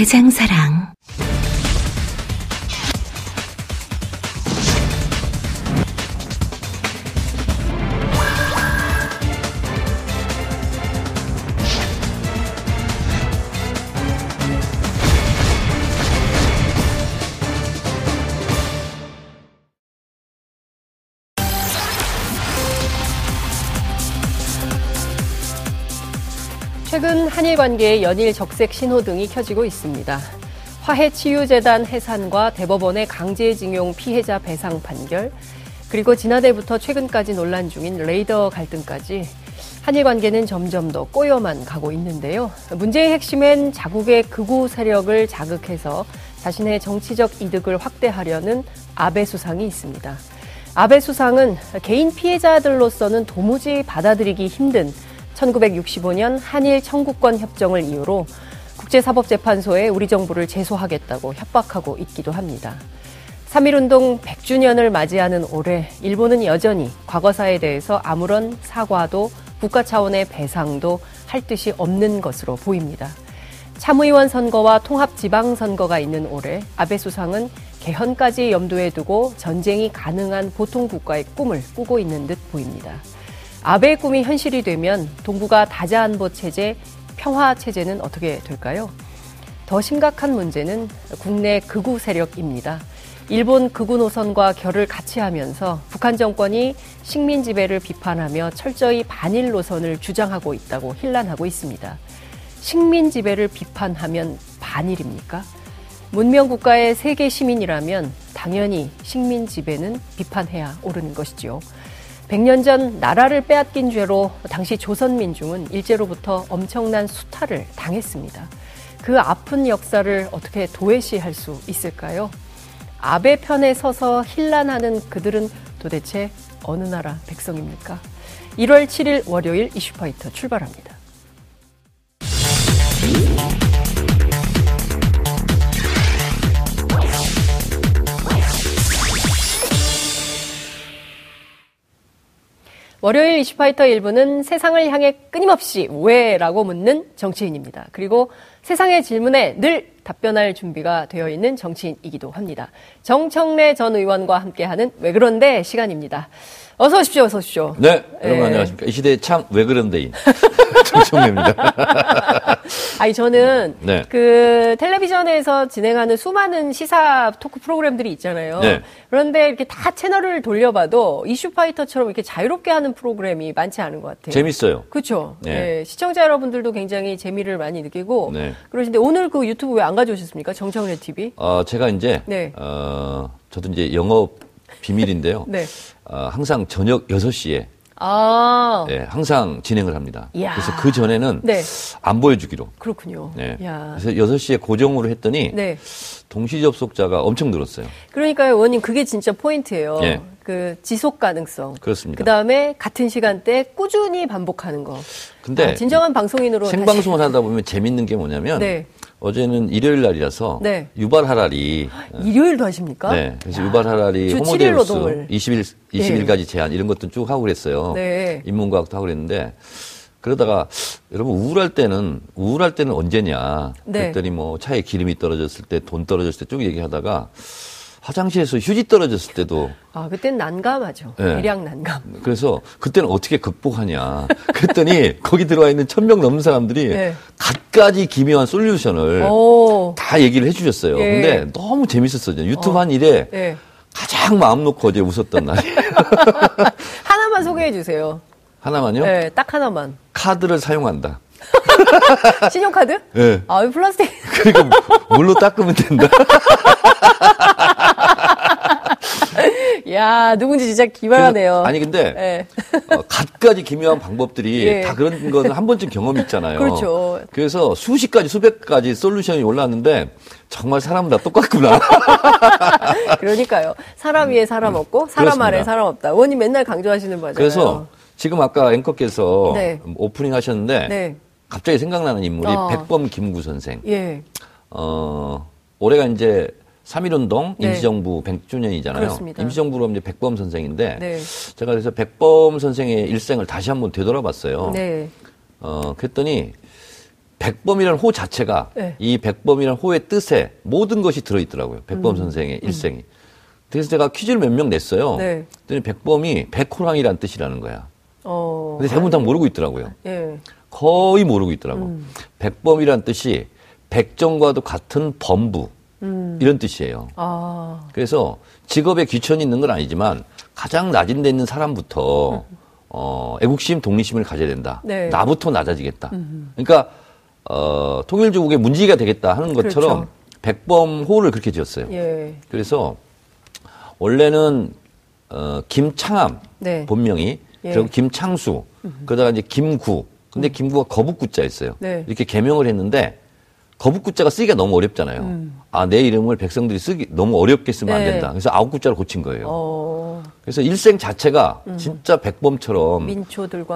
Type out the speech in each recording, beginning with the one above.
대장사랑. 관계의 연일 적색 신호등이 켜지고 있습니다. 화해치유재단 해산과 대법원의 강제징용 피해자 배상 판결, 그리고 지난해부터 최근까지 논란 중인 레이더 갈등까지 한일 관계는 점점 더 꼬여만 가고 있는데요. 문제의 핵심엔 자국의 극우 세력을 자극해서 자신의 정치적 이득을 확대하려는 아베 수상이 있습니다. 아베 수상은 개인 피해자들로서는 도무지 받아들이기 힘든 1965년 한일 청구권 협정을 이유로 국제사법재판소에 우리 정부를 제소하겠다고 협박하고 있기도 합니다. 3.1운동 100주년을 맞이하는 올해 일본은 여전히 과거사에 대해서 아무런 사과도 국가 차원의 배상도 할 뜻이 없는 것으로 보입니다. 참의원 선거와 통합 지방선거가 있는 올해 아베 수상은 개헌까지 염두에 두고 전쟁이 가능한 보통 국가의 꿈을 꾸고 있는 듯 보입니다. 아베의 꿈이 현실이 되면 동북아 다자안보 체제, 평화 체제는 어떻게 될까요? 더 심각한 문제는 국내 극우 세력입니다. 일본 극우 노선과 결을 같이 하면서 북한 정권이 식민 지배를 비판하며 철저히 반일 노선을 주장하고 있다고 힐난하고 있습니다. 식민 지배를 비판하면 반일입니까? 문명 국가의 세계 시민이라면 당연히 식민 지배는 비판해야 옳은 것이지요. 100년 전 나라를 빼앗긴 죄로 당시 조선 민중은 일제로부터 엄청난 수탈을 당했습니다. 그 아픈 역사를 어떻게 도외시할 수 있을까요? 아베 편에 서서 힐난하는 그들은 도대체 어느 나라 백성입니까? 1월 7일 월요일 이슈파이터 출발합니다. 월요일 이슈파이터 1부는 세상을 향해 끊임없이 왜라고 묻는 정치인입니다. 그리고 세상의 질문에 늘 답변할 준비가 되어 있는 정치인이기도 합니다. 정청래 전 의원과 함께하는 왜 그런데 시간입니다. 어서 오십시오, 어서 오십시오. 네, 여러분 네. 안녕하십니까. 이 시대의 참 왜 그런데인 정청래입니다. 아니 저는 네. 그 텔레비전에서 진행하는 수많은 시사 토크 프로그램들이 있잖아요. 네. 그런데 이렇게 다 채널을 돌려봐도 이슈파이터처럼 이렇게 자유롭게 하는 프로그램이 많지 않은 것 같아요. 재밌어요. 그렇죠. 네. 네. 시청자 여러분들도 굉장히 재미를 많이 느끼고 네. 그러신데 오늘 그 유튜브 왜 안 가져오셨습니까? 정청래 TV. 어, 제가 이제 네. 어, 저도 이제 영업 비밀인데요. 네. 어, 항상 저녁 6시에 아. 네, 항상 진행을 합니다. 이야. 그래서 그 전에는 네. 안 보여주기로. 그렇군요. 네. 야. 그래서 6시에 고정으로 했더니 네. 동시 접속자가 엄청 늘었어요. 그러니까요, 원님 그게 진짜 포인트예요. 네. 그 지속 가능성. 그렇습니다. 그다음에 같은 시간대 꾸준히 반복하는 거. 근데 아, 진정한 방송인으로 생방송을 다시. 하다 보면 재밌는 게 뭐냐면 네. 어제는 일요일 날이라서 네. 유발 하라리 일요일도 하십니까? 네. 그래서 야. 유발 하라리 호모데우스 20일 20일까지 네. 제한 이런 것도 쭉 하고 그랬어요. 네. 인문과학도 하고 그랬는데 그러다가 여러분 우울할 때는 우울할 때는 언제냐? 네. 그랬더니 뭐 차에 기름이 떨어졌을 때 돈 떨어졌을 때 쭉 얘기하다가 화장실에서 휴지 떨어졌을 때도 아 그때는 난감하죠. 네. 대량 난감. 그래서 그때는 어떻게 극복하냐. 그랬더니 거기 들어와 있는 천 명 넘는 사람들이 네. 갖가지 기묘한 솔루션을 오. 다 얘기를 해주셨어요. 예. 근데 너무 재밌었어요. 유튜브 어. 한 일에 예. 가장 마음 놓고 어제 웃었던 날. 하나만 소개해 주세요. 하나만요? 네, 딱 하나만. 카드를 사용한다. 신용카드? 네. 아, 플라스틱. 그러니까 물로 닦으면 된다. 야 누군지 진짜 기발하네요. 아니 근데 네. 어, 갖가지 기묘한 방법들이 예. 다 그런 거는 한 번쯤 경험이 있잖아요. 그렇죠. 그래서 수십 가지 수백 가지 솔루션이 올라왔는데 정말 사람은 다 똑같구나. 그러니까요. 사람 위에 사람 없고 사람 그렇습니다. 아래 사람 없다. 의원님 맨날 강조하시는 바잖아요. 그래서 지금 아까 앵커께서 네. 오프닝 하셨는데 네. 갑자기 생각나는 인물이 어. 백범 김구 선생. 예. 어, 올해가 이제 3.1운동 네. 임시정부 100주년이잖아요. 그렇습니다. 임시정부로 이제 백범 선생인데 네. 제가 그래서 백범 선생의 일생을 다시 한번 되돌아봤어요. 네. 어, 그랬더니 백범이라는 호 자체가 네. 이 백범이라는 호의 뜻에 모든 것이 들어있더라고요. 백범 음. 선생의 음. 일생이. 그래서 제가 퀴즈를 몇 명 냈어요. 네. 그랬더니 백범이 백호랑이라는 뜻이라는 거야. 어. 근데 대부분 다 모르고 있더라고요. 예. 거의 모르고 있더라고. 음. 백범이라는 뜻이 백정과도 같은 범부. 음. 이런 뜻이에요. 아. 그래서 직업에 귀천이 있는 건 아니지만 가장 낮은 데 있는 사람부터 음. 어, 애국심, 독립심을 가져야 된다. 네. 나부터 낮아지겠다. 음. 그러니까 어, 통일조국의 문지기가 되겠다 하는 것처럼 그렇죠. 백범호를 그렇게 지었어요. 예. 그래서 원래는 어, 김창암 네. 본명이 예. 그리고 김창수 음. 그러다가 이제 김구 근데 음. 김구가 거북구자였어요. 네. 이렇게 개명을 했는데 거북구자가 쓰기가 너무 어렵잖아요. 음. 아, 내 이름을 백성들이 쓰기 너무 어렵게 쓰면 네. 안 된다. 그래서 아홉 구자로 고친 거예요. 어. 그래서 일생 자체가 음. 진짜 백범처럼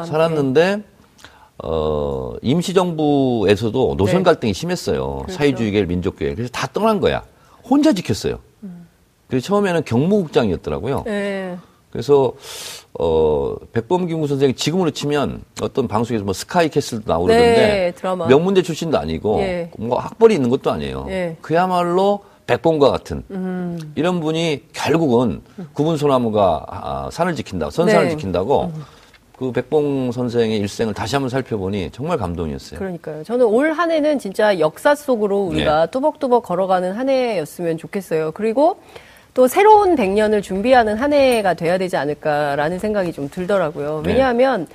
살았는데 어, 임시정부에서도 노선 네. 갈등이 심했어요. 그렇죠. 사회주의계, 민족계. 그래서 다 떠난 거야. 혼자 지켰어요. 음. 그래서 처음에는 경무국장이었더라고요. 네. 그래서 어 백범 김구 선생이 지금으로 치면 어떤 방송에서 뭐 스카이 캐슬도 나오는데 네, 명문대 출신도 아니고 예. 뭐 학벌이 있는 것도 아니에요. 예. 그야말로 백범과 같은 음. 이런 분이 결국은 굽은 소나무가 아, 산을 지킨다, 선산을 네. 지킨다고 음. 그 백범 선생의 일생을 다시 한번 살펴보니 정말 감동이었어요. 그러니까요. 저는 올 한 해는 진짜 역사 속으로 우리가 네. 뚜벅뚜벅 걸어가는 한 해였으면 좋겠어요. 그리고 또 새로운 100년을 준비하는 한 해가 돼야 되지 않을까라는 생각이 좀 들더라고요. 네. 왜냐하면 네.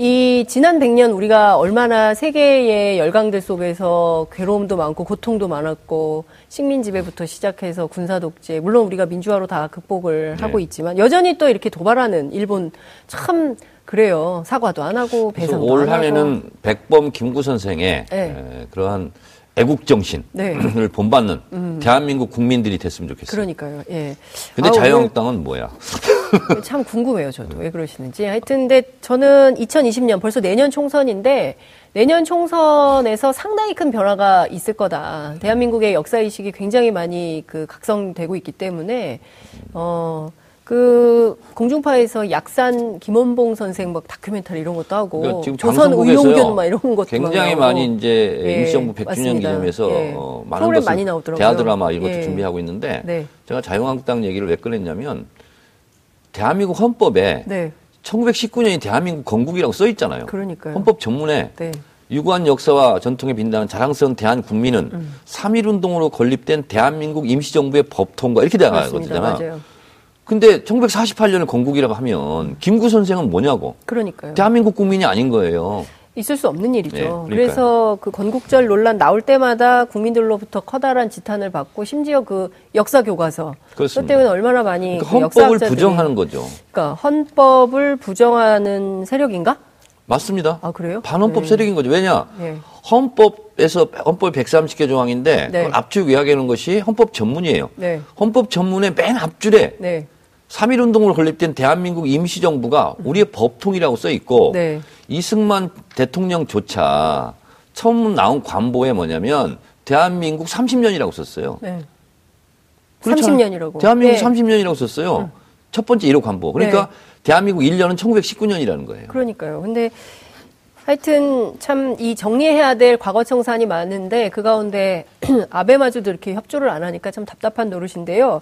이 지난 100년 우리가 얼마나 세계의 열강들 속에서 괴로움도 많고 고통도 많았고 식민 지배부터 시작해서 군사 독재 물론 우리가 민주화로 다 극복을 네. 하고 있지만 여전히 또 이렇게 도발하는 일본 참 그래요. 사과도 안 하고 배상도 안 하고. 올 한해는 백범 김구 선생의 네. 에, 그러한 애국 정신을 네. 본받는 음. 대한민국 국민들이 됐으면 좋겠어요. 그러니까요. 예. 근데 아, 자유한국당은 뭐야? 참 궁금해요, 저도. 왜 그러시는지. 하여튼 근데 저는 2020년 벌써 내년 총선인데 내년 총선에서 상당히 큰 변화가 있을 거다. 대한민국의 역사 의식이 굉장히 많이 그 각성되고 있기 때문에 어 그 공중파에서 약산 김원봉 선생 막 다큐멘터리 이런 것도 하고 그러니까 지금 조선 의용균 막 이런 것도 굉장히 많이 이제 예, 임시정부 100주년 기념해서 예. 어, 많은 것을 많이 나오더라고요. 대하 드라마 이런 것도 예. 준비하고 있는데 네. 제가 자유한국당 얘기를 왜 꺼냈냐면 대한민국 헌법에 네. 1919년이 대한민국 건국이라고 써 있잖아요. 그러니까요. 헌법 전문에 네. 유구한 역사와 전통에 빛나는 자랑스러운 대한 국민은 음. 3.1운동으로 건립된 대한민국 임시정부의 법 통과 이렇게 나가거든요. 근데 1948년을 건국이라고 하면 김구 선생은 뭐냐고. 그러니까요. 대한민국 국민이 아닌 거예요. 있을 수 없는 일이죠. 네, 그래서 그 건국절 논란 나올 때마다 국민들로부터 커다란 지탄을 받고 심지어 그 역사 교과서 그 때문에 얼마나 많이 그러니까 그 헌법을 부정하는 거죠. 그러니까 헌법을 부정하는 세력인가? 맞습니다. 아 그래요? 반헌법 네. 세력인 거죠. 왜냐? 네. 헌법에서 헌법 130개 조항인데 네. 앞줄 이야기하는 것이 헌법 전문이에요. 네. 헌법 전문의 맨 앞줄에 네. 3.1 운동으로 건립된 대한민국 임시정부가 우리의 법통이라고 써 있고 네. 이승만 대통령조차 처음 나온 관보에 뭐냐면 대한민국 30년이라고 썼어요. 네. 30년이라고. 대한민국 네. 30년이라고 썼어요. 음. 첫 번째 1호 관보. 그러니까 네. 대한민국 1년은 1919년이라는 거예요. 그러니까요. 근데 하여튼 참 이 정리해야 될 과거 청산이 많은데 그 가운데 아베마저도 이렇게 협조를 안 하니까 참 답답한 노릇인데요.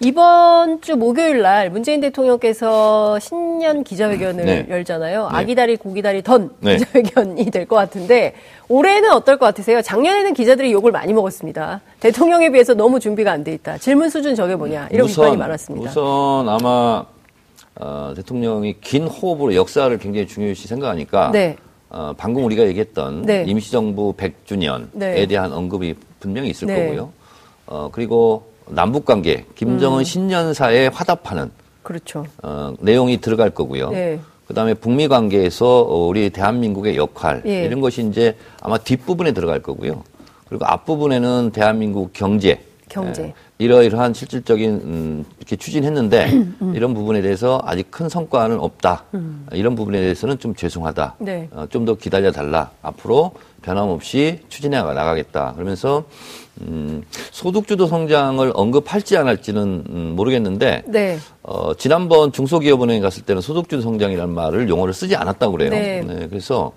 이번 주 목요일 날 문재인 대통령께서 신년 기자회견을 네. 열잖아요. 네. 아기다리 고기다리 던 네. 기자회견이 될 것 같은데 올해는 어떨 것 같으세요? 작년에는 기자들이 욕을 많이 먹었습니다. 대통령에 비해서 너무 준비가 안 돼 있다. 질문 수준 저게 뭐냐 이런 우선, 비판이 많았습니다. 우선 아마 어, 대통령이 긴 호흡으로 역사를 굉장히 중요시 생각하니까 네. 어, 방금 우리가 얘기했던 네. 임시정부 100주년에 네. 대한 언급이 분명히 있을 네. 거고요. 어, 그리고 남북 관계, 김정은 음. 신년사에 화답하는 그렇죠. 어, 내용이 들어갈 거고요. 네. 그다음에 북미 관계에서 우리 대한민국의 역할 예. 이런 것이 이제 아마 뒷부분에 들어갈 거고요. 그리고 앞부분에는 대한민국 경제, 경제. 예, 이러이러한 실질적인 음, 이렇게 추진했는데 음, 음. 이런 부분에 대해서 아직 큰 성과는 없다. 음. 이런 부분에 대해서는 좀 죄송하다. 네. 어, 좀 더 기다려 달라. 앞으로 변함없이 추진해 나가겠다. 그러면서 음, 소득주도 성장을 언급할지 안 할지는 음, 모르겠는데 네. 어, 지난번 중소기업은행에 갔을 때는 소득주도 성장이라는 말을 용어를 쓰지 않았다고 그래요. 네. 네, 그래서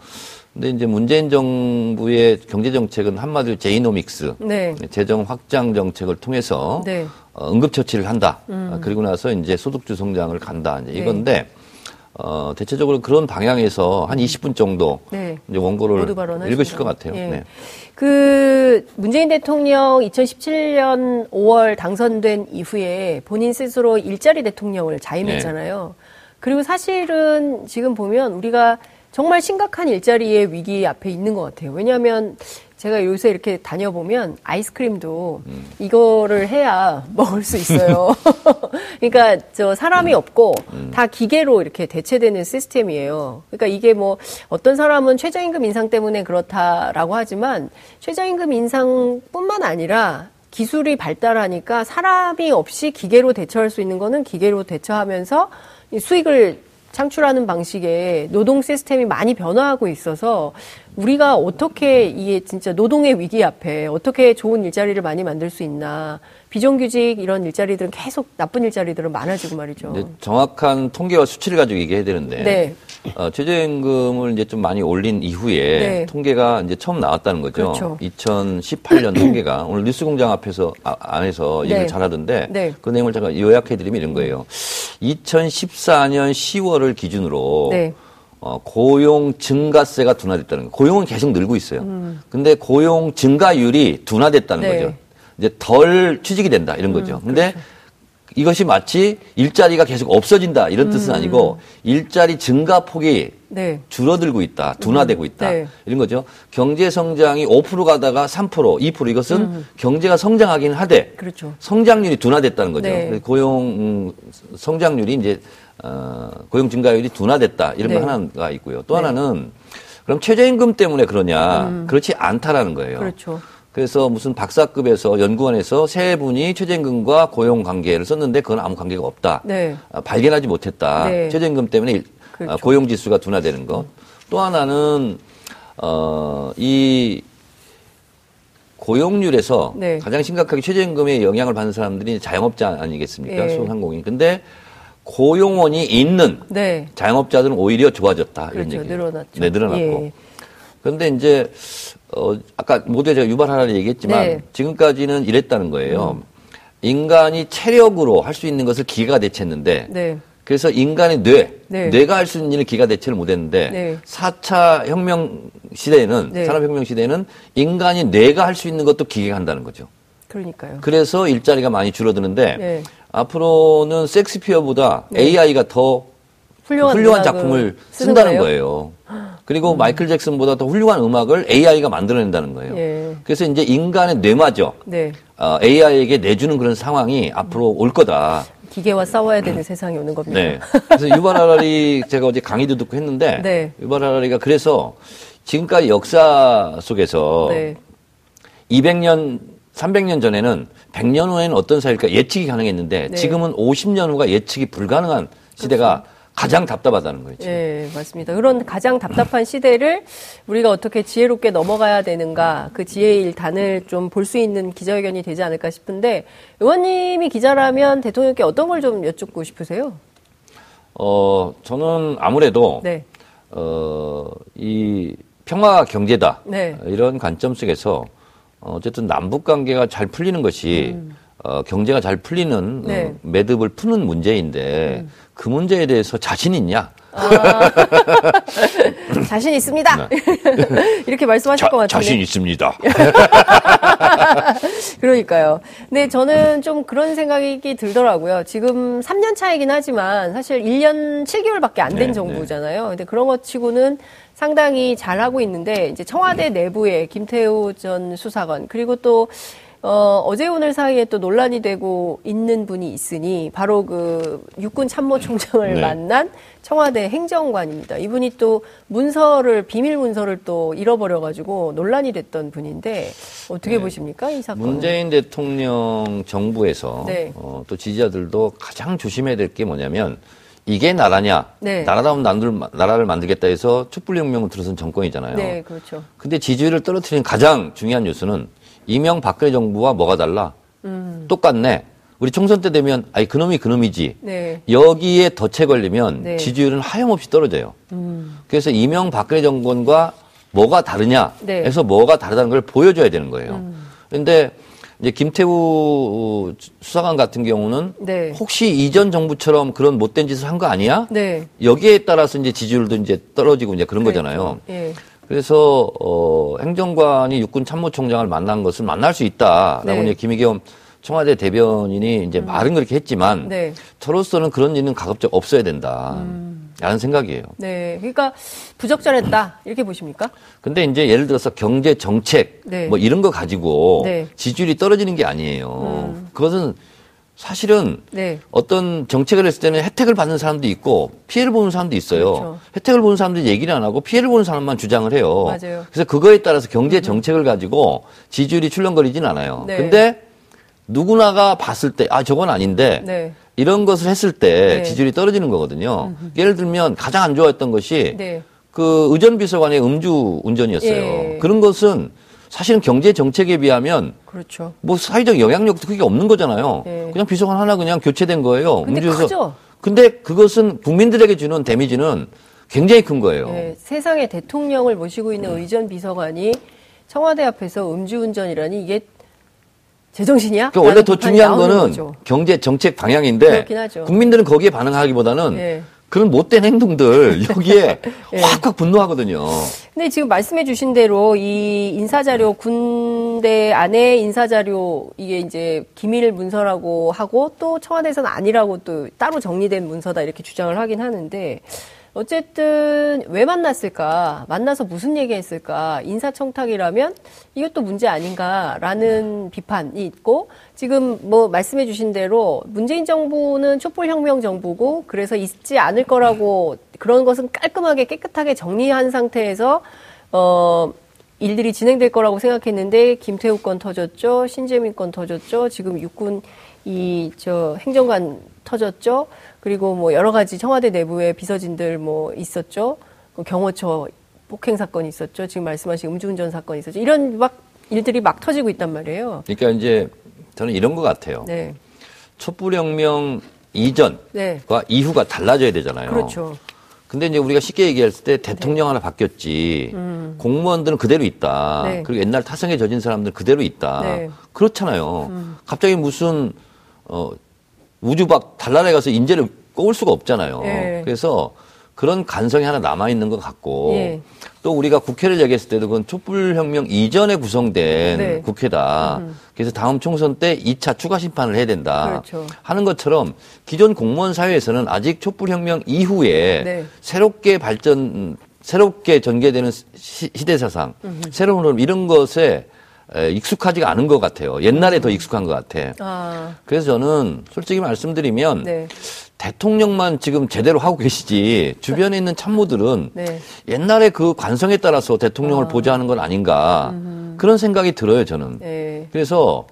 근데 이제 문재인 정부의 경제 정책은 한마디로 제이노믹스, 네. 재정 확장 정책을 통해서 네. 어, 응급 처치를 한다. 음. 어, 그리고 나서 이제 소득주 성장을 간다. 이제 네. 이건데 어, 대체적으로 그런 방향에서 한 20분 정도 네. 이제 원고를 읽으실 것 같아요. 예. 네. 그 문재인 대통령 2017년 5월 당선된 이후에 본인 스스로 일자리 대통령을 자임했잖아요. 네. 그리고 사실은 지금 보면 우리가 정말 심각한 일자리의 위기 앞에 있는 것 같아요. 왜냐하면 제가 요새 이렇게 다녀보면 아이스크림도 음. 이거를 해야 먹을 수 있어요. 그러니까 저 사람이 음. 없고 음. 다 기계로 이렇게 대체되는 시스템이에요. 그러니까 이게 뭐 어떤 사람은 최저임금 인상 때문에 그렇다라고 하지만 최저임금 인상뿐만 아니라 기술이 발달하니까 사람이 없이 기계로 대처할 수 있는 거는 기계로 대처하면서 수익을 창출하는 방식의 노동 시스템이 많이 변화하고 있어서 우리가 어떻게 이게 진짜 노동의 위기 앞에 어떻게 좋은 일자리를 많이 만들 수 있나 비정규직 이런 일자리들은 계속 나쁜 일자리들은 많아지고 말이죠. 정확한 통계와 수치를 가지고 얘기해야 되는데 네. 어, 최저임금을 이제 좀 많이 올린 이후에 네. 통계가 이제 처음 나왔다는 거죠. 그렇죠. 2018년 통계가 오늘 뉴스공장 앞에서 아, 안에서 네. 얘기를 잘하던데 네. 그 내용을 제가 요약해드리면 이런 거예요. 2014년 10월을 기준으로 네. 어, 고용 증가세가 둔화됐다는 거. 고용은 계속 늘고 있어요. 음. 근데 고용 증가율이 둔화됐다는 네. 거죠. 이제 덜 취직이 된다 이런 거죠. 음, 근데 그렇죠. 이것이 마치 일자리가 계속 없어진다 이런 뜻은 음. 아니고 일자리 증가 폭이 네. 줄어들고 있다, 둔화되고 음. 있다 네. 이런 거죠. 경제 성장이 5% 가다가 3%, 2% 이것은 음. 경제가 성장하긴 하되 그렇죠. 성장률이 둔화됐다는 거죠. 네. 고용 음, 성장률이 이제 어, 고용 증가율이 둔화됐다 이런 거 네. 하나가 있고요. 또 네. 하나는 그럼 최저임금 때문에 그러냐? 음. 그렇지 않다라는 거예요. 그렇죠. 그래서 무슨 박사급에서 연구원에서 세 분이 최저임금과 고용 관계를 썼는데 그건 아무 관계가 없다. 네. 아, 발견하지 못했다. 네. 최저임금 때문에 그렇죠. 아, 고용 지수가 둔화되는 것. 또 하나는 어, 이 고용률에서 네. 가장 심각하게 최저임금에 영향을 받는 사람들이 자영업자 아니겠습니까? 네. 소상공인. 근데 고용원이 있는 네. 자영업자들은 오히려 좋아졌다. 그렇죠. 이런 얘기. 늘어났죠. 네, 늘어났고. 예. 그런데 이제 어, 아까 모두에 제가 유발하라 얘기했지만 네. 지금까지는 이랬다는 거예요. 음. 인간이 체력으로 할 수 있는 것을 기계가 대체했는데 네. 그래서 인간의 뇌, 네. 뇌가 할 수 있는 일을 기가 대체를 못했는데 네. 4차 혁명 시대에는 네. 산업혁명 시대에는 인간이 뇌가 할 수 있는 것도 기계가 한다는 거죠. 그러니까요. 그래서 일자리가 많이 줄어드는데 네. 앞으로는 섹스피어보다 네. AI가 더 훌륭한, 훌륭한 작품을 쓴다는 거예요. 그리고 음. 마이클 잭슨보다 더 훌륭한 음악을 AI가 만들어낸다는 거예요. 예. 그래서 이제 인간의 뇌마저 네. 어, AI에게 내주는 그런 상황이 앞으로 올 거다. 기계와 싸워야 되는 음. 세상이 오는 겁니다. 네. 그래서 유발 하라리 제가 어제 강의도 듣고 했는데 네. 유발 하라리가 그래서 지금까지 역사 속에서 네. 200년, 300년 전에는 100년 후에는 어떤 사회일까 예측이 가능했는데 네. 지금은 50년 후가 예측이 불가능한 시대가 그렇죠. 가장 답답하다는 거예요. 지금. 네, 맞습니다. 그런 가장 답답한 시대를 우리가 어떻게 지혜롭게 넘어가야 되는가 그 지혜의 일단을 좀 볼 수 있는 기자회견이 되지 않을까 싶은데 의원님이 기자라면 대통령께 어떤 걸 좀 여쭙고 싶으세요? 어, 저는 아무래도 네. 어, 이 평화 경제다 네. 이런 관점 속에서 어쨌든 남북 관계가 잘 풀리는 것이 음. 어, 경제가 잘 풀리는 어, 네. 어, 매듭을 푸는 문제인데 음. 그 문제에 대해서 자신 있냐? 아, 자신 있습니다. 네. 이렇게 말씀하실 자, 것 같은데. 자신 있습니다. 그러니까요. 근데 저는 좀 그런 생각이 들더라고요. 지금 3년 차이긴 하지만 사실 1년 7개월밖에 안된 네, 정부잖아요. 네. 근데 그런 것 치고는 상당히 잘하고 있는데 이제 청와대 내부에 김태우 전 수사관 그리고 또 어, 어제 오늘 사이에 또 논란이 되고 있는 분이 있으니 바로 그 육군 참모총장을 네. 만난 청와대 행정관입니다. 이분이 또 문서를 비밀 문서를 또 잃어버려 가지고 논란이 됐던 분인데 어떻게 네. 보십니까 이 사건? 문재인 대통령 정부에서 네. 어, 또 지지자들도 가장 조심해야 될 게 뭐냐면 이게 나라냐? 네. 나라다운 나라를 만들겠다 해서 촛불혁명을 들어선 정권이잖아요. 네, 그렇죠. 근데 지지율을 떨어뜨리는 가장 중요한 뉴스는 이명 박근혜 정부와 뭐가 달라? 음. 똑같네. 우리 총선 때 되면 아이 그놈이 그놈이지. 네. 여기에 덫에 걸리면 네. 지지율은 하염없이 떨어져요. 음. 그래서 이명 박근혜 정권과 뭐가 다르냐 네. 해서 뭐가 다르다는 걸 보여줘야 되는 거예요. 음. 근데 이제 김태우 수사관 같은 경우는 네. 혹시 이전 정부처럼 그런 못된 짓을 한 거 아니야? 네. 여기에 따라서 이제 지지율도 이제 떨어지고 이제 그런 그렇죠. 거잖아요. 예. 그래서 어, 행정관이 육군 참모총장을 만난 것을 만날 수 있다라고 네. 이제 김의겸 청와대 대변인이 이제 음. 말은 그렇게 했지만 네. 저로서는 그런 일은 가급적 없어야 된다. 음. 라는 생각이에요. 네. 그러니까 부적절했다. 이렇게 보십니까? 근데 이제 예를 들어서 경제 정책 네. 뭐 이런 거 가지고 네. 지지율이 떨어지는 게 아니에요. 음. 그것은 사실은 네. 어떤 정책을 했을 때는 혜택을 받는 사람도 있고 피해를 보는 사람도 있어요. 그렇죠. 혜택을 보는 사람들이 얘기를 안 하고 피해를 보는 사람만 주장을 해요. 맞아요. 그래서 그거에 따라서 경제 음. 정책을 가지고 지지율이 출렁거리진 않아요. 네. 근데 누구나가 봤을 때 아 저건 아닌데 네. 이런 것을 했을 때 네. 지지율이 떨어지는 거거든요. 음흠. 예를 들면 가장 안 좋아했던 것이 네. 그 의전 비서관의 음주 운전이었어요. 예. 그런 것은 사실은 경제 정책에 비하면 그렇죠. 뭐 사회적 영향력도 크게 없는 거잖아요. 네. 그냥 비서관 하나 그냥 교체된 거예요. 근데 음주에서. 크죠. 근데 그것은 국민들에게 주는 데미지는 굉장히 큰 거예요. 네, 세상에 대통령을 모시고 있는 음. 의전 비서관이 청와대 앞에서 음주운전이라니 이게 제정신이야? 그러니까 원래 더 중요한 거는 거죠. 경제 정책 방향인데 국민들은 거기에 반응하기보다는 네. 그런 못된 행동들 여기에 네. 확확 분노하거든요. 근데 지금 말씀해 주신 대로 이 인사자료 군대 안에 인사자료 이게 이제 기밀 문서라고 하고 또 청와대에서는 아니라고 또 따로 정리된 문서다 이렇게 주장을 하긴 하는데 어쨌든 왜 만났을까? 만나서 무슨 얘기 했을까? 인사청탁이라면 이것도 문제 아닌가라는 비판이 있고 지금 뭐 말씀해 주신 대로 문재인 정부는 촛불혁명 정부고 그래서 있지 않을 거라고 그런 것은 깔끔하게 깨끗하게 정리한 상태에서 어 일들이 진행될 거라고 생각했는데 김태우 건 터졌죠. 신재민 건 터졌죠. 지금 육군 이 저 행정관 터졌죠. 그리고 뭐 여러 가지 청와대 내부에 비서진들 뭐 있었죠. 그 경호처 폭행 사건이 있었죠. 지금 말씀하신 음주운전 사건이 있었죠. 이런 막 일들이 막 터지고 있단 말이에요. 그러니까 이제 저는 이런 것 같아요. 네. 촛불혁명 이전과 네. 이후가 달라져야 되잖아요. 그렇죠. 근데 이제 우리가 쉽게 얘기했을 때 대통령 네. 하나 바뀌었지 음. 공무원들은 그대로 있다. 네. 그리고 옛날 타성에 젖은 사람들은 그대로 있다. 네. 그렇잖아요. 음. 갑자기 무슨 어 우주박 달란에 가서 인재를 꼽을 수가 없잖아요. 예. 그래서 그런 간성이 하나 남아 있는 것 같고 예. 또 우리가 국회를 얘기했을 때도 그건 촛불혁명 이전에 구성된 네. 국회다. 음. 그래서 다음 총선 때 2차 추가 심판을 해야 된다. 그렇죠. 하는 것처럼 기존 공무원 사회에서는 아직 촛불혁명 이후에 네. 새롭게 발전 새롭게 전개되는 시, 대 사상, 새로운 흐름 이런 것에 익숙하지가 않은 것 같아요. 옛날에 더 익숙한 것 같아. 아. 그래서 저는 솔직히 말씀드리면 네. 대통령만 지금 제대로 하고 계시지 주변에 있는 참모들은 네. 옛날에 그 관성에 따라서 대통령을 아. 보좌하는 건 아닌가 음흠. 그런 생각이 들어요 저는. 네. 그래서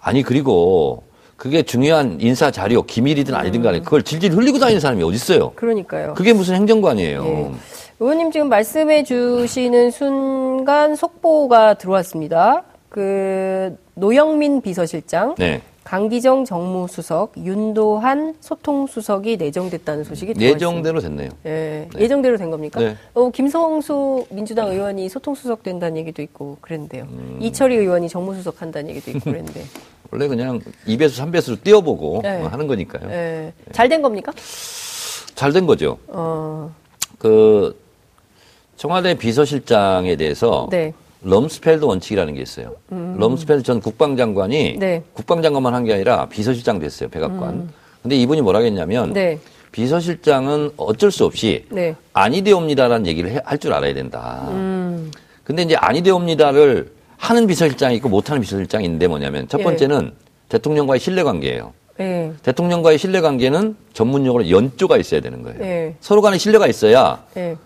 아니 그리고 그게 중요한 인사 자료 기밀이든 아니든 간에 음. 그걸 질질 흘리고 다니는 사람이 어디 있어요? 그러니까요. 그게 무슨 행정관이에요. 네. 의원님 지금 말씀해 주시는 순간 속보가 들어왔습니다. 그 노영민 비서실장, 네. 강기정 정무수석, 윤도한 소통수석이 내정됐다는 소식이 들어왔습니다. 예정대로 됐네요. 예, 네. 예정대로 된 겁니까? 네. 어, 김성수 민주당 의원이 소통수석 된다는 얘기도 있고 그랬는데요. 음. 이철희 의원이 정무수석 한다는 얘기도 있고 그랬는데. 원래 그냥 2배수, 3배수를 띄워보고 네. 하는 거니까요. 네. 잘 된 겁니까? 잘 된 거죠. 어. 그 청와대 비서실장에 대해서 네. 럼스펠드 원칙이라는 게 있어요. 음. 럼스펠드 전 국방장관이 네. 국방장관만 한 게 아니라 비서실장 됐어요. 백악관. 음. 근데 이분이 뭐라 했냐면 네. 비서실장은 어쩔 수 없이 네. 아니 되옵니다라는 얘기를 할 줄 알아야 된다. 음. 근데 이제 아니 되옵니다를 하는 비서실장이 있고 못하는 비서실장이 있는데 뭐냐면 첫 예. 번째는 예. 대통령과의 신뢰관계예요. 예. 대통령과의 신뢰관계는 전문용어로 연조가 있어야 되는 거예요. 예. 서로 간에 신뢰가 있어야 예.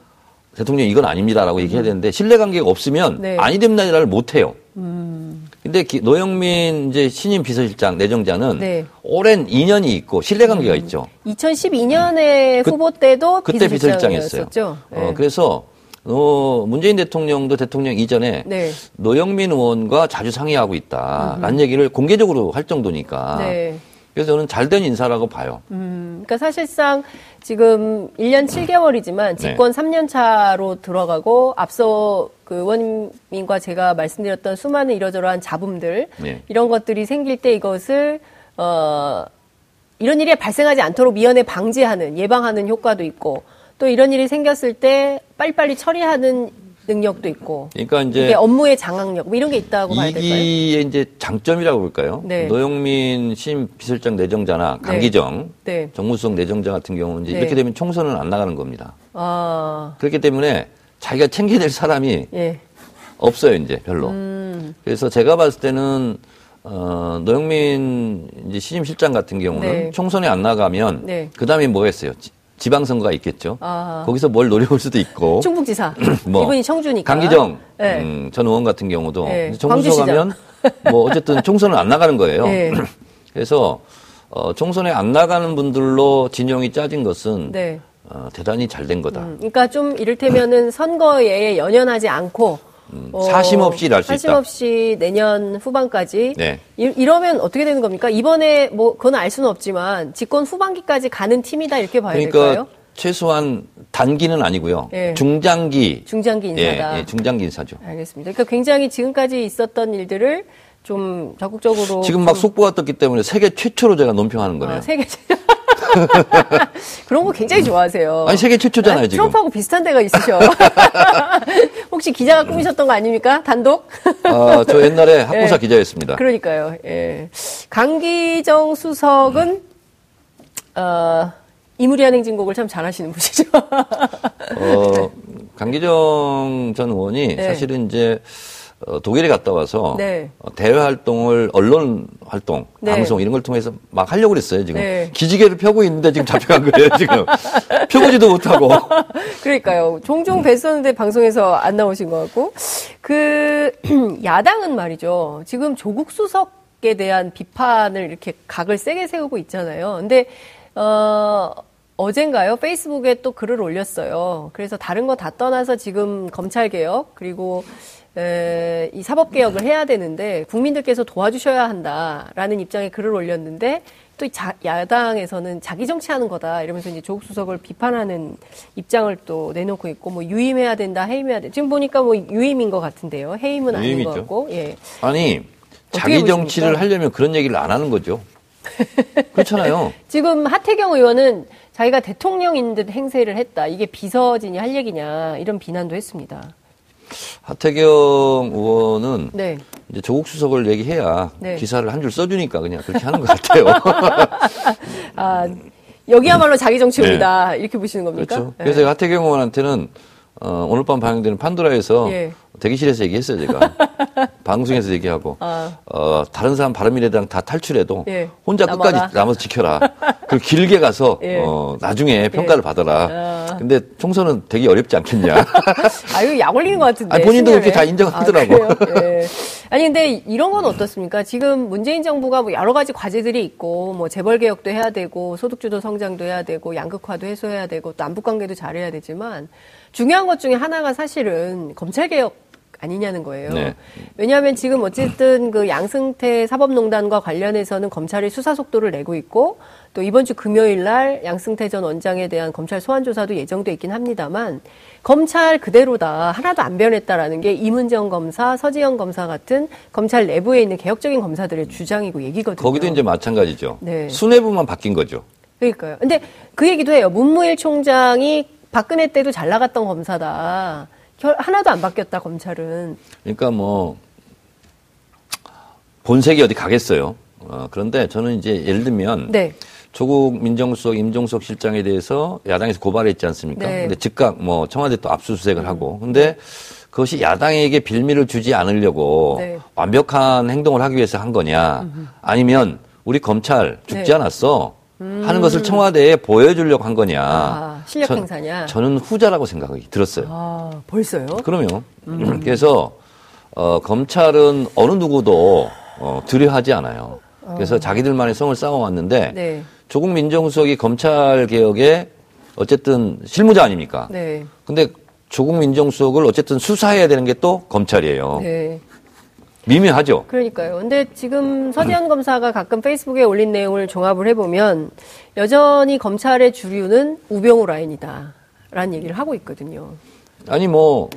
대통령 이건 아닙니다라고 얘기해야 되는데 신뢰관계가 없으면 네. 아니 됩니다를 못 해요. 음. 근데 노영민 이제 신임 비서실장 내정자는 네. 오랜 인연이 있고 신뢰관계가 음. 있죠. 2012년에 음. 후보 때도 그, 때 비서실장이었어요. 어, 네. 어, 그래서 어, 문재인 대통령도 대통령 이전에 네. 노영민 의원과 자주 상의하고 있다라는 음. 얘기를 공개적으로 할 정도니까. 네. 그래서 저는 잘된 인사라고 봐요. 음, 그러니까 사실상 지금 1년 7개월이지만 집권 네. 3년 차로 들어가고 앞서 그 의원님과 제가 말씀드렸던 수많은 이러저러한 잡음들 네. 이런 것들이 생길 때 이것을 어 이런 일이 발생하지 않도록 미연에 방지하는 예방하는 효과도 있고 또 이런 일이 생겼을 때 빨리빨리 처리하는 능력도 있고. 그러니까 이제 업무의 장악력 뭐 이런 게 있다고 봐야 될까요? 이게 이제 장점이라고 볼까요? 네. 노영민 신 비서실장 내정자나 네. 강기정 네. 정무수석 내정자 같은 경우는 이제 네. 이렇게 되면 총선은 안 나가는 겁니다. 아. 그렇기 때문에 자기가 챙겨야 될 사람이 예. 없어요 이제 별로. 음. 그래서 제가 봤을 때는 어, 노영민 이제 신임 실장 같은 경우는 네. 총선에 안 나가면 네. 그 다음에 뭐겠어요? 지방선거가 있겠죠. 아. 거기서 뭘 노려볼 수도 있고. 충북지사. 뭐 이분이 청주니까. 강기정 네. 음, 전 의원 같은 경우도 네. 정부서 가면 뭐 어쨌든 총선을 안 나가는 거예요. 네. 그래서 어, 총선에 안 나가는 분들로 진영이 짜진 것은 네. 어, 대단히 잘 된 거다. 음, 그러니까 좀 이를테면은 선거에 연연하지 않고 음, 어, 사심 없이 일할 수 사심 있다. 없이 내년 후반까지. 네. 이, 러면 어떻게 되는 겁니까? 이번에 뭐 그건 알 수는 없지만 집권 후반기까지 가는 팀이다 이렇게 봐야 그러니까 될까요? 최소한 단기는 아니고요. 네. 중장기. 중장기 인사다. 예, 예, 중장기 인사죠. 알겠습니다. 그러니까 굉장히 지금까지 있었던 일들을 좀 적극적으로 지금 막 속보가 떴기 때문에 세계 최초로 제가 논평하는 아, 거네요. 아, 세계 최초. 그런 거 굉장히 좋아하세요. 아니 세계 최초잖아요 아, 지금. 트럼프하고 비슷한 데가 있으셔. 혹시 기자가 꾸미셨던 거 아닙니까? 단독? 아, 저 옛날에 학부사 예. 기자였습니다. 그러니까요. 예. 강기정 수석은 어, 이무리한 행진곡을 참 잘하시는 분이죠. 어, 강기정 전 의원이 네. 사실은 이제 어, 독일에 갔다 와서 네. 어, 대외 활동을 언론 활동, 네. 방송 이런 걸 통해서 막 하려고 그랬어요. 지금 네. 기지개를 펴고 있는데 지금 잡혀간 거예요. 지금 펴보지도 못하고. 그러니까요. 종종 뵀었는데 방송에서 안 나오신 것 같고 그 야당은 말이죠. 지금 조국 수석에 대한 비판을 이렇게 각을 세게 세우고 있잖아요. 근데 어. 어젠가요? 페이스북에 또 글을 올렸어요. 그래서 다른 거 다 떠나서 지금 검찰 개혁 그리고 에, 이 사법 개혁을 해야 되는데 국민들께서 도와주셔야 한다라는 입장에 글을 올렸는데 또 자, 야당에서는 자기 정치하는 거다 이러면서 이제 조국 수석을 비판하는 입장을 또 내놓고 있고 뭐 유임해야 된다 해임해야 돼. 지금 보니까 뭐 유임인 것 같은데요. 해임은 아닌 것 같고 예. 아니 자기 정치를 하려면 그런 얘기를 안 하는 거죠. 그렇잖아요. 지금 하태경 의원은 자기가 대통령인 듯 행세를 했다. 이게 비서진이 할 얘기냐 이런 비난도 했습니다. 하태경 의원은 네. 이제 조국 수석을 얘기해야 네. 기사를 한 줄 써주니까 그냥 그렇게 하는 것 같아요. 아, 여기야말로 자기 정치입니다. 네. 이렇게 보시는 겁니까? 그렇죠. 그래서 네. 하태경 의원한테는 어, 오늘 밤 방영되는 판도라에서 예. 대기실에서 얘기했어요, 제가. 방송에서 얘기하고. 아. 어, 다른 사람 바른미래당 다 탈출해도 예. 혼자 남아라. 끝까지 남아서 지켜라. 그리고 길게 가서 예. 어, 나중에 예. 평가를 받아라. 아. 근데 총선은 되게 어렵지 않겠냐. 아, 이거 약 올리는 것 같은데. 아니, 본인도 그렇게 다 인정하더라고. 아, 예. 아니, 근데 이런 건 어떻습니까? 지금 문재인 정부가 뭐 여러 가지 과제들이 있고, 뭐 재벌 개혁도 해야 되고, 소득주도 성장도 해야 되고, 양극화도 해소해야 되고, 또 남북 관계도 잘해야 되지만, 중요한 것 중에 하나가 사실은 검찰 개혁 아니냐는 거예요. 네. 왜냐하면 지금 어쨌든 그 양승태 사법농단과 관련해서는 검찰이 수사 속도를 내고 있고 또 이번 주 금요일 날 양승태 전 원장에 대한 검찰 소환 조사도 예정돼 있긴 합니다만 검찰 그대로다 하나도 안 변했다라는 게 이문정 검사, 서지영 검사 같은 검찰 내부에 있는 개혁적인 검사들의 주장이고 얘기거든요. 거기도 이제 마찬가지죠. 네. 수뇌부만 바뀐 거죠. 그러니까요. 근데 그 얘기도 해요. 문무일 총장이 박근혜 때도 잘 나갔던 검사다. 하나도 안 바뀌었다 검찰은. 그러니까 뭐 본색이 어디 가겠어요. 어, 그런데 저는 이제 예를 들면 네. 조국 민정수석 임종석 실장에 대해서 야당에서 고발했지 않습니까? 네. 근데 즉각 뭐 청와대 또 압수수색을 하고 근데 그것이 야당에게 빌미를 주지 않으려고 네. 완벽한 행동을 하기 위해서 한 거냐 아니면 우리 검찰 죽지 네. 않았어 음. 하는 것을 청와대에 보여주려고 한 거냐 아, 실력 행사냐 저, 는 후자라고 생각이 들었어요. 아, 벌써요? 그럼요. 음. 그래서 어, 검찰은 어느 누구도 어, 두려워하지 않아요. 그래서 어. 자기들만의 성을 쌓아왔는데 네. 조국 민정수석이 검찰 개혁에 어쨌든 실무자 아닙니까? 네. 근데 조국 민정수석을 어쨌든 수사해야 되는 게 또 검찰이에요. 네. 미묘하죠. 그러니까요. 근데 지금 서지현 음. 검사가 가끔 페이스북에 올린 내용을 종합을 해보면 여전히 검찰의 주류는 우병우 라인이다. 라는 얘기를 하고 있거든요. 아니, 뭐,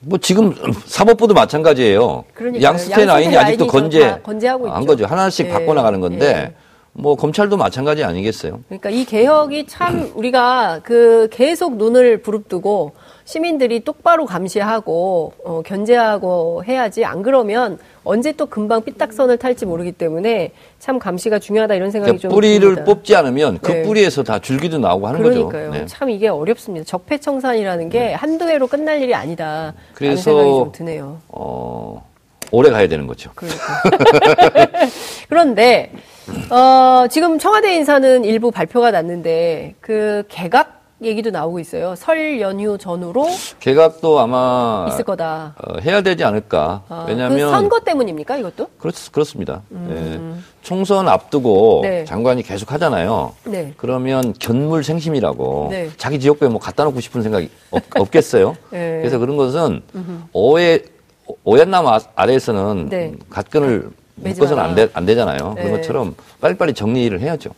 뭐 지금 사법부도 마찬가지예요. 양스테 라인이 아직도 건재, 건재하고 한 거죠. 하나씩 네. 바꿔나가는 건데 네. 뭐 검찰도 마찬가지 아니겠어요? 그러니까 이 개혁이 참 우리가 그 계속 눈을 부릅뜨고 시민들이 똑바로 감시하고 어, 견제하고 해야지 안 그러면 언제 또 금방 삐딱선을 탈지 모르기 때문에 참 감시가 중요하다 이런 생각이 그러니까 좀 뿌리를 듭니다. 뽑지 않으면 그 네. 뿌리에서 다 줄기도 나오고 하는 그러니까요. 거죠. 그러니까요. 네. 참 이게 어렵습니다. 적폐청산이라는 게 네. 한두 해로 끝날 일이 아니다. 그래서 생각이 좀 드네요. 어, 오래 가야 되는 거죠. 그러니까. 그런데 어, 지금 청와대 인사는 일부 발표가 났는데 그 개각 얘기도 나오고 있어요. 설 연휴 전후로 개각도 아마 있을 거다. 어, 해야 되지 않을까. 아, 왜냐하면 그 선거 때문입니까 이것도? 그렇 그렇습니다. 음. 네. 총선 앞두고 네. 장관이 계속 하잖아요. 네. 그러면 견물생심이라고 네. 자기 지역구에 뭐 갖다 놓고 싶은 생각이 없, 겠어요 네. 그래서 그런 것은 오해 오얏남 아, 아래에서는 네. 갓근을 묶어서는 안, 되, 안 되잖아요. 그런 것처럼 빨리빨리 정리를 해야죠.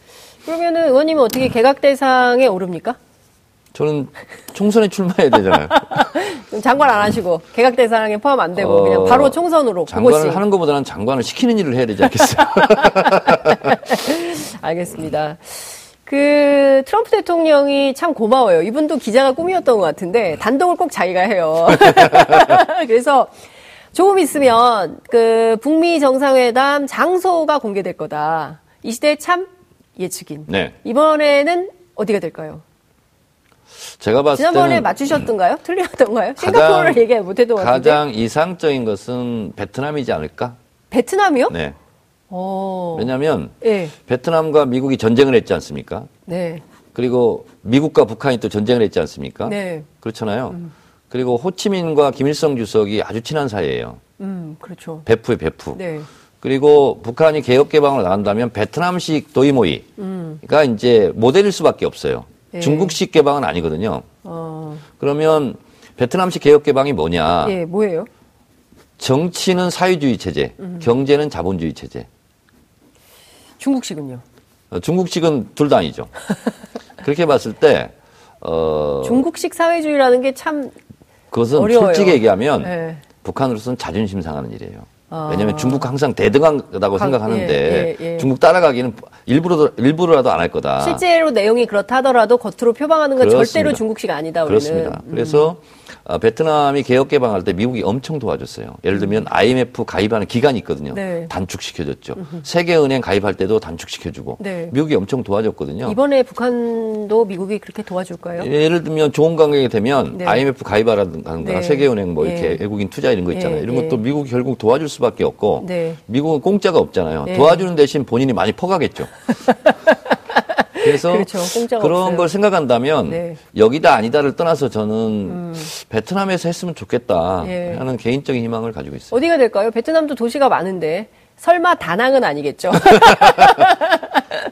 그러면은 의원님은 어떻게 개각 대상에 오릅니까? 저는 총선에 출마해야 되잖아요. 장관 안 하시고 개각 대상에 포함 안 되고 어, 그냥 바로 총선으로 장관을 그것이. 하는 것보다는 장관을 시키는 일을 해야 되지 않겠어요? 알겠습니다. 그 트럼프 대통령이 참 고마워요. 이분도 기자가 꿈이었던 것 같은데 단독을 꼭 자기가 해요. 그래서 조금 있으면 그 북미 정상회담 장소가 공개될 거다. 이 시대 참 예측인. 네. 이번에는 어디가 될까요? 제가 봤을 지난번에 맞추셨던가요? 틀렸던가요? 싱가포르를 얘기 못해도 가장 이상적인 것은 베트남이지 않을까? 베트남이요? 네. 오. 어. 왜냐하면 네. 베트남과 미국이 전쟁을 했지 않습니까? 네. 그리고 미국과 북한이 또 전쟁을 했지 않습니까? 네. 그렇잖아요. 음. 그리고 호치민과 김일성 주석이 아주 친한 사이예요. 음, 그렇죠. 베프의 베프. 네. 그리고 북한이 개혁 개방을 나간다면 베트남식 도이모이가 음. 이제 모델일 수밖에 없어요. 예. 중국식 개방은 아니거든요. 어. 그러면 베트남식 개혁 개방이 뭐냐? 예, 뭐예요? 정치는 사회주의 체제, 음. 경제는 자본주의 체제. 중국식은요? 어, 중국식은 둘 다 아니죠. 그렇게 봤을 때 어, 중국식 사회주의라는 게 참 그것은 어려워요. 솔직히 얘기하면 네. 북한으로서는 자존심 상하는 일이에요. 아. 왜냐하면 중국 항상 대등하다고 생각하는데 예, 예, 예. 중국 따라가기는 일부러 일부러라도 안 할 거다. 실제로 내용이 그렇다 하더라도 겉으로 표방하는 건 그렇습니다. 절대로 중국식 아니다. 우리는. 그렇습니다. 음. 그래서 어, 베트남이 개혁 개방할 때 미국이 엄청 도와줬어요. 예를 들면 IMF 가입하는 기간이 있거든요. 네. 단축시켜줬죠. 세계은행 가입할 때도 단축시켜주고 네. 미국이 엄청 도와줬거든요. 이번에 북한도 미국이 그렇게 도와줄까요? 예를 들면 좋은 관계가 되면 네. IMF 가입하라든가 네. 세계은행 뭐 이렇게 네. 외국인 투자 이런 거 있잖아요. 네. 이런 것도 미국이 결국 도와줄 수밖에 없고 미국은 공짜가 없잖아요. 도와주는 대신 본인이 많이 퍼가겠죠. 그래서 그렇죠. 그런 없어요. 걸 생각한다면 네. 여기다 아니다를 떠나서 저는 음. 베트남에서 했으면 좋겠다 예. 하는 개인적인 희망을 가지고 있어요. 어디가 될까요? 베트남도 도시가 많은데 설마 다낭은 아니겠죠?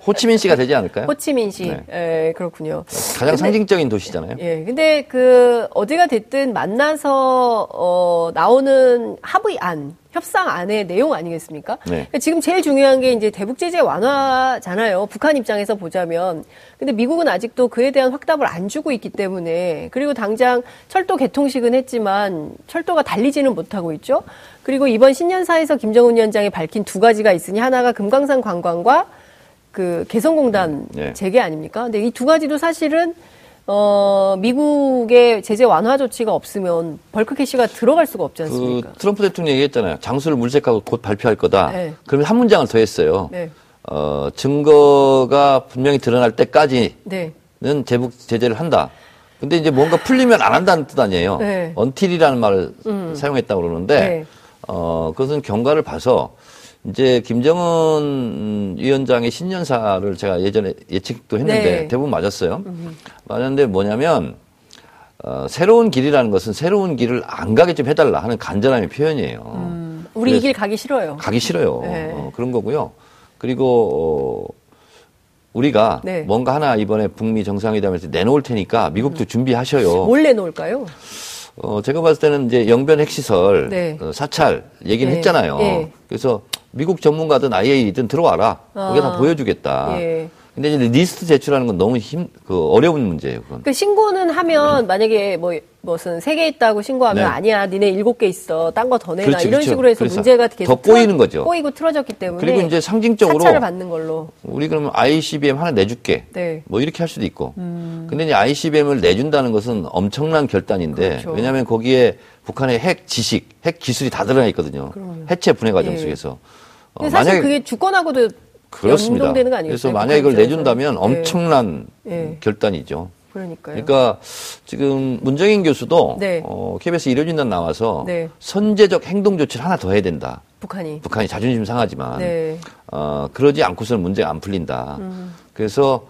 호치민시가 되지 않을까요? 호치민시. 네. 예, 그렇군요. 가장 근데, 상징적인 도시잖아요. 예. 근데 그 어디가 됐든 만나서 어 나오는 합의안 협상 안의 내용 아니겠습니까? 네. 그러니까 지금 제일 중요한 게 이제 대북 제재 완화잖아요. 북한 입장에서 보자면. 근데 미국은 아직도 그에 대한 확답을 안 주고 있기 때문에 그리고 당장 철도 개통식은 했지만 철도가 달리지는 못하고 있죠. 그리고 이번 신년사에서 김정은 위원장이 밝힌 두 가지가 있으니 하나가 금강산 관광과 그 개성공단 네. 재개 아닙니까? 근데 이 두 가지도 사실은 어, 미국의 제재 완화 조치가 없으면 벌크 캐시가 들어갈 수가 없지 않습니까? 그 트럼프 대통령이 얘기했잖아요. 장수를 물색하고 곧 발표할 거다. 네. 그러면 한 문장을 더 했어요. 네. 어, 증거가 분명히 드러날 때까지는 네. 제북 제재를 한다. 근데 이제 뭔가 풀리면 안 한다는 뜻 아니에요. 네. 언틸이라는 말을 음. 사용했다고 그러는데 네. 어 그것은 경과를 봐서 이제 김정은 위원장의 신년사를 제가 예전에 예측도 했는데 네. 대부분 맞았어요. 음. 맞았는데 뭐냐면 어, 새로운 길이라는 것은 새로운 길을 안 가게 좀 해달라 하는 간절함의 표현이에요. 음. 우리 이 길 가기 싫어요. 가기 싫어요. 네. 어, 그런 거고요. 그리고 어, 우리가 네. 뭔가 하나 이번에 북미 정상회담에서 내놓을 테니까 미국도 음. 준비하셔요. 뭘 내놓을까요? 어, 제가 봤을 때는 이제 영변 핵시설, 네. 어, 사찰 얘기는 네. 했잖아요. 예. 그래서 미국 전문가든 IAEA든 들어와라. 아. 거기에 다 보여주겠다. 예. 근데 이제 리스트 제출하는 건 너무 힘, 그 어려운 문제예요. 그건. 그 신고는 하면 네. 만약에 뭐 무슨 세 개 있다고 신고하면 네. 아니야, 니네 일곱 개 있어, 딴 거 더 내놔 그렇지, 이런 그렇죠. 식으로 해서 문제가 계속 더 꼬이는 거죠. 꼬이고 틀어졌기 때문에 그리고 이제 상징적으로 사찰을 받는 걸로 우리 그러면 ICBM 하나 내줄게, 네. 뭐 이렇게 할 수도 있고. 음. 근데 이제 ICBM을 내준다는 것은 엄청난 결단인데 그렇죠. 왜냐하면 거기에 북한의 핵 지식, 핵 기술이 다 들어가 있거든요. 그럼요. 해체 분해 과정 예. 속에서. 어, 사실 만약에 그게 주권하고도 그렇습니다. 연동되는 거 아니겠어요? 그래서 만약에 이걸 내준다면 네. 엄청난 네. 결단이죠. 그러니까요. 그러니까 지금 문정인 교수도 네. 어, KBS 일요진단 나와서 네. 선제적 행동 조치를 하나 더 해야 된다. 북한이 북한이 자존심 상하지만 네. 어, 그러지 않고서는 문제가 안 풀린다. 음. 그래서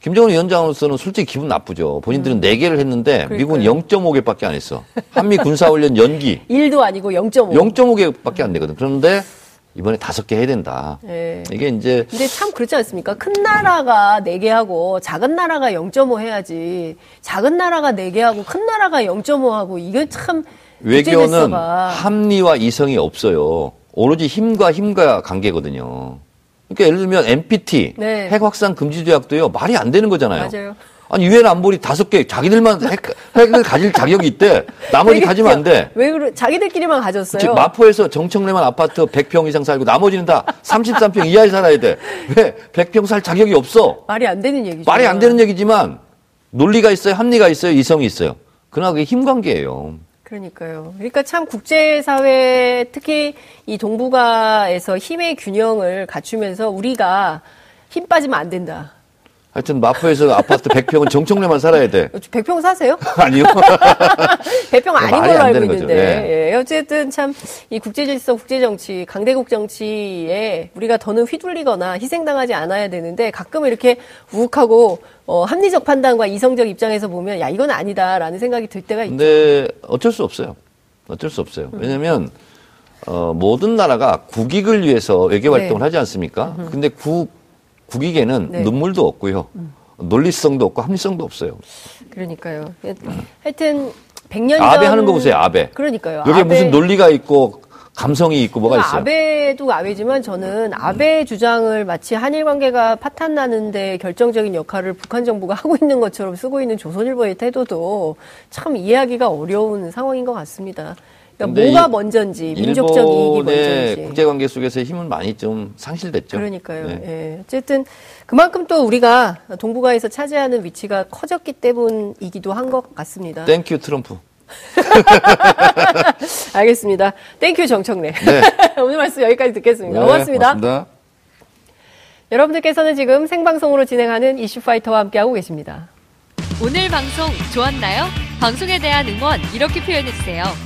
김정은 위원장으로서는 솔직히 기분 나쁘죠. 본인들은 음. 4개를 했는데 그러니까요. 미국은 0.5개밖에 안 했어. 한미 군사훈련 연기. 1도 아니고 0.5. 0.5개밖에 안 되거든. 그런데 이번에 다섯 개 해야 된다. 네. 이게 이제. 근데 참 그렇지 않습니까? 큰 나라가 네 개 하고 작은 나라가 0.5 해야지. 작은 나라가 네 개 하고 큰 나라가 0.5 하고 이게 참. 외교는 합리와 이성이 없어요. 오로지 힘과 힘과 관계거든요. 그러니까 예를 들면 NPT 네. 핵 확산 금지 조약도요 말이 안 되는 거잖아요. 맞아요. 아니 유엔 안보리 다섯 개 자기들만 핵, 핵을 가질 자격이 있대. 나머지 가지면 안 돼. 왜 그래? 자기들끼리만 가졌어요. 마포에서 정청래만 아파트 100평 이상 살고 나머지는 다 33평 이하에 살아야 돼. 왜 100평 살 자격이 없어? 말이 안 되는 얘기죠. 말이 안 되는 얘기지만 논리가 있어요, 합리가 있어요, 이성이 있어요. 그러나 그게 힘 관계예요. 그러니까요. 그러니까 참 국제사회 특히 이 동북아에서 힘의 균형을 갖추면서 우리가 힘 빠지면 안 된다. 하여튼 마포에서 아파트 100평은 정청래만 살아야 돼. 100평 사세요? 아니요. 100평 아닌 걸로 알고 있는데. 네. 예. 어쨌든 참 이 국제 질서, 국제 정치, 강대국 정치에 우리가 더는 휘둘리거나 희생당하지 않아야 되는데 가끔은 이렇게 우욱하고 어, 합리적 판단과 이성적 입장에서 보면 야 이건 아니다라는 생각이 들 때가 있죠. 근데 어쩔 수 없어요. 어쩔 수 없어요. 왜냐하면 어, 모든 나라가 국익을 위해서 외교 활동을 네. 하지 않습니까? 음. 근데 국 국익에는 네. 눈물도 없고요. 음. 논리성도 없고 합리성도 없어요. 그러니까요. 하여튼 100년 전 아베 하는 거 보세요. 아베. 그러니까요. 여기에 아베... 무슨 논리가 있고 감성이 있고 뭐가 있어요. 아베도 아베지만 저는 아베 주장을 마치 한일 관계가 파탄 나는데 결정적인 역할을 북한 정부가 하고 있는 것처럼 쓰고 있는 조선일보의 태도도 참 이해하기가 어려운 상황인 것 같습니다. 그러니까 뭐가 먼저인지 민족적 이익이 먼저인지 국제관계 속에서 힘은 많이 좀 상실됐죠. 그러니까요. 네. 예. 어쨌든 그만큼 또 우리가 동북아에서 차지하는 위치가 커졌기 때문이기도 한 것 같습니다. Thank you 트럼프. 알겠습니다. Thank you 정청래. 네. 오늘 말씀 여기까지 듣겠습니다. 네, 고맙습니다. 고맙습니다. 여러분들께서는 지금 생방송으로 진행하는 이슈파이터와 함께하고 계십니다. 오늘 방송 좋았나요? 방송에 대한 응원 이렇게 표현해주세요.